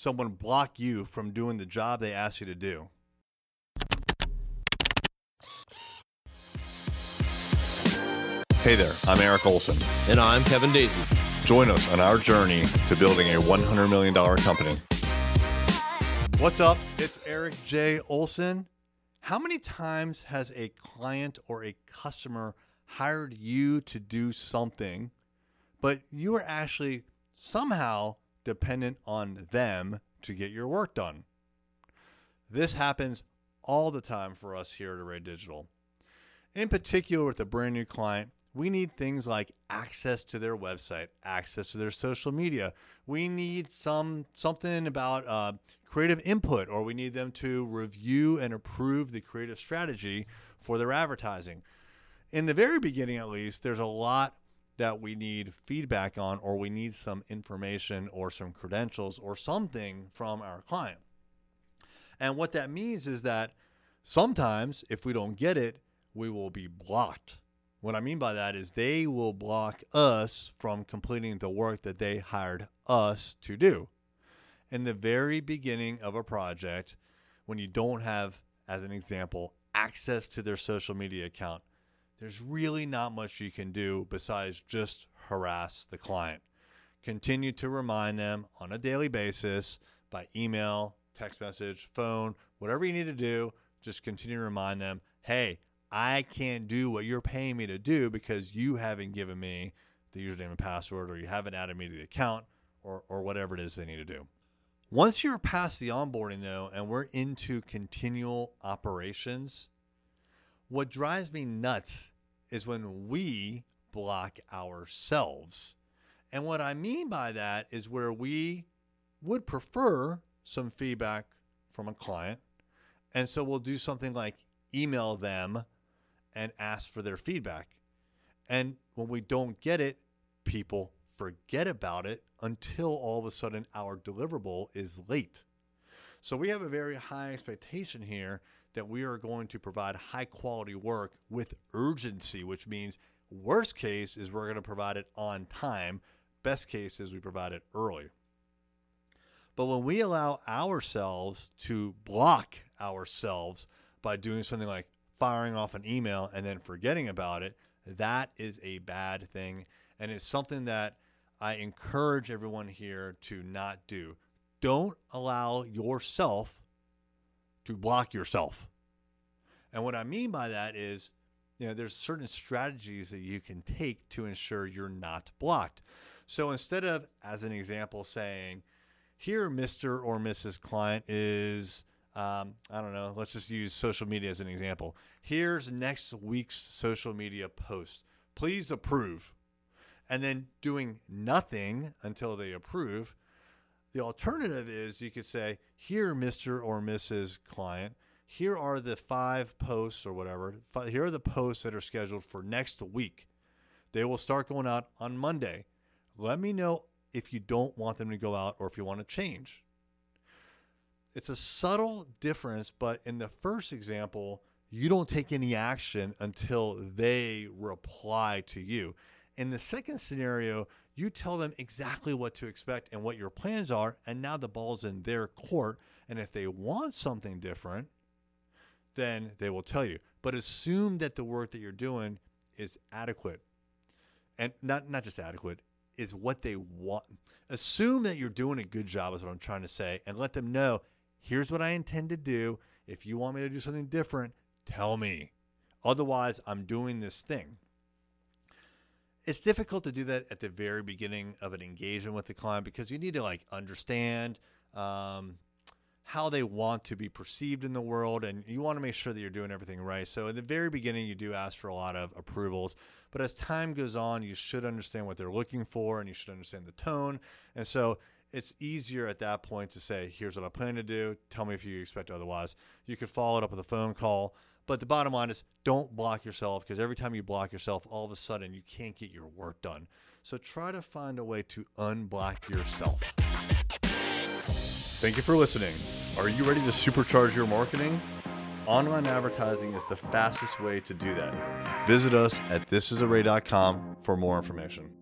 someone block you from doing the job they asked you to do? Hey there, I'm Eric Olson. And I'm Kevin Daisy. Join us on our journey to building a $100 million company. What's up? It's Eric J. Olson. How many times has a client or a customer hired you to do something, but you are actually somehow dependent on them to get your work done? This happens all the time for us here at Array Digital. In particular, with a brand new client, we need things like access to their website, access to their social media. We need some something about uh, creative input, or we need them to review and approve the creative strategy for their advertising. In the very beginning, at least, there's a lot that we need feedback on, or we need some information or some credentials or something from our client. And what that means is that sometimes, if we don't get it, we will be blocked what I mean by that is they will block us from completing the work that they hired us to do. In the very beginning of a project, when you don't have, as an example, access to their social media account, there's really not much you can do besides just harass the client. Continue to remind them on a daily basis by email, text message, phone, whatever you need to do, just continue to remind them hey, I can't do what you're paying me to do because you haven't given me the username and password or you haven't added me to the account or, or whatever it is they need to do. Once you're past the onboarding though, and we're into continual operations, what drives me nuts is when we block ourselves. And what I mean by that is where we would prefer some feedback from a client. And so we'll do something like email them and ask for their feedback. And when we don't get it, people forget about it until all of a sudden our deliverable is late. So we have a very high expectation here that we are going to provide high quality work with urgency, which means worst case is we're going to provide it on time. Best case is we provide it early. But when we allow ourselves to block ourselves by doing something like firing off an email and then forgetting about it, that is a bad thing. And it's something that I encourage everyone here to not do. Don't allow yourself to block yourself. And what I mean by that is, you know, there's certain strategies that you can take to ensure you're not blocked. So instead of, as an example, saying, here, Mr. or Mrs. Client is um, I don't know. Let's just use social media as an example. Here's next week's social media post. Please approve. And then doing nothing until they approve. The alternative is you could say, here, Mr. or Mrs. Client, here are the five posts or whatever. Here are the posts that are scheduled for next week. They will start going out on Monday. Let me know if you don't want them to go out or if you want to change. It's a subtle difference, but in the first example, you don't take any action until they reply to you. In the second scenario, you tell them exactly what to expect and what your plans are, and now the ball's in their court. And if they want something different, then they will tell you. But assume that the work that you're doing is adequate. And not not just adequate, is what they want. Assume that you're doing a good job is what I'm trying to say and let them know Here's what I intend to do. If you want me to do something different, tell me. Otherwise, I'm doing this thing. It's difficult to do that at the very beginning of an engagement with the client because you need to like understand um, how they want to be perceived in the world and you want to make sure that you're doing everything right. So, in the very beginning, you do ask for a lot of approvals, but as time goes on, you should understand what they're looking for and you should understand the tone. And so, it's easier at that point to say, here's what I plan to do. Tell me if you expect otherwise. You could follow it up with a phone call. But the bottom line is don't block yourself because every time you block yourself, all of a sudden you can't get your work done. So try to find a way to unblock yourself. Thank you for listening. Are you ready to supercharge your marketing? Online advertising is the fastest way to do that. Visit us at thisisarray.com for more information.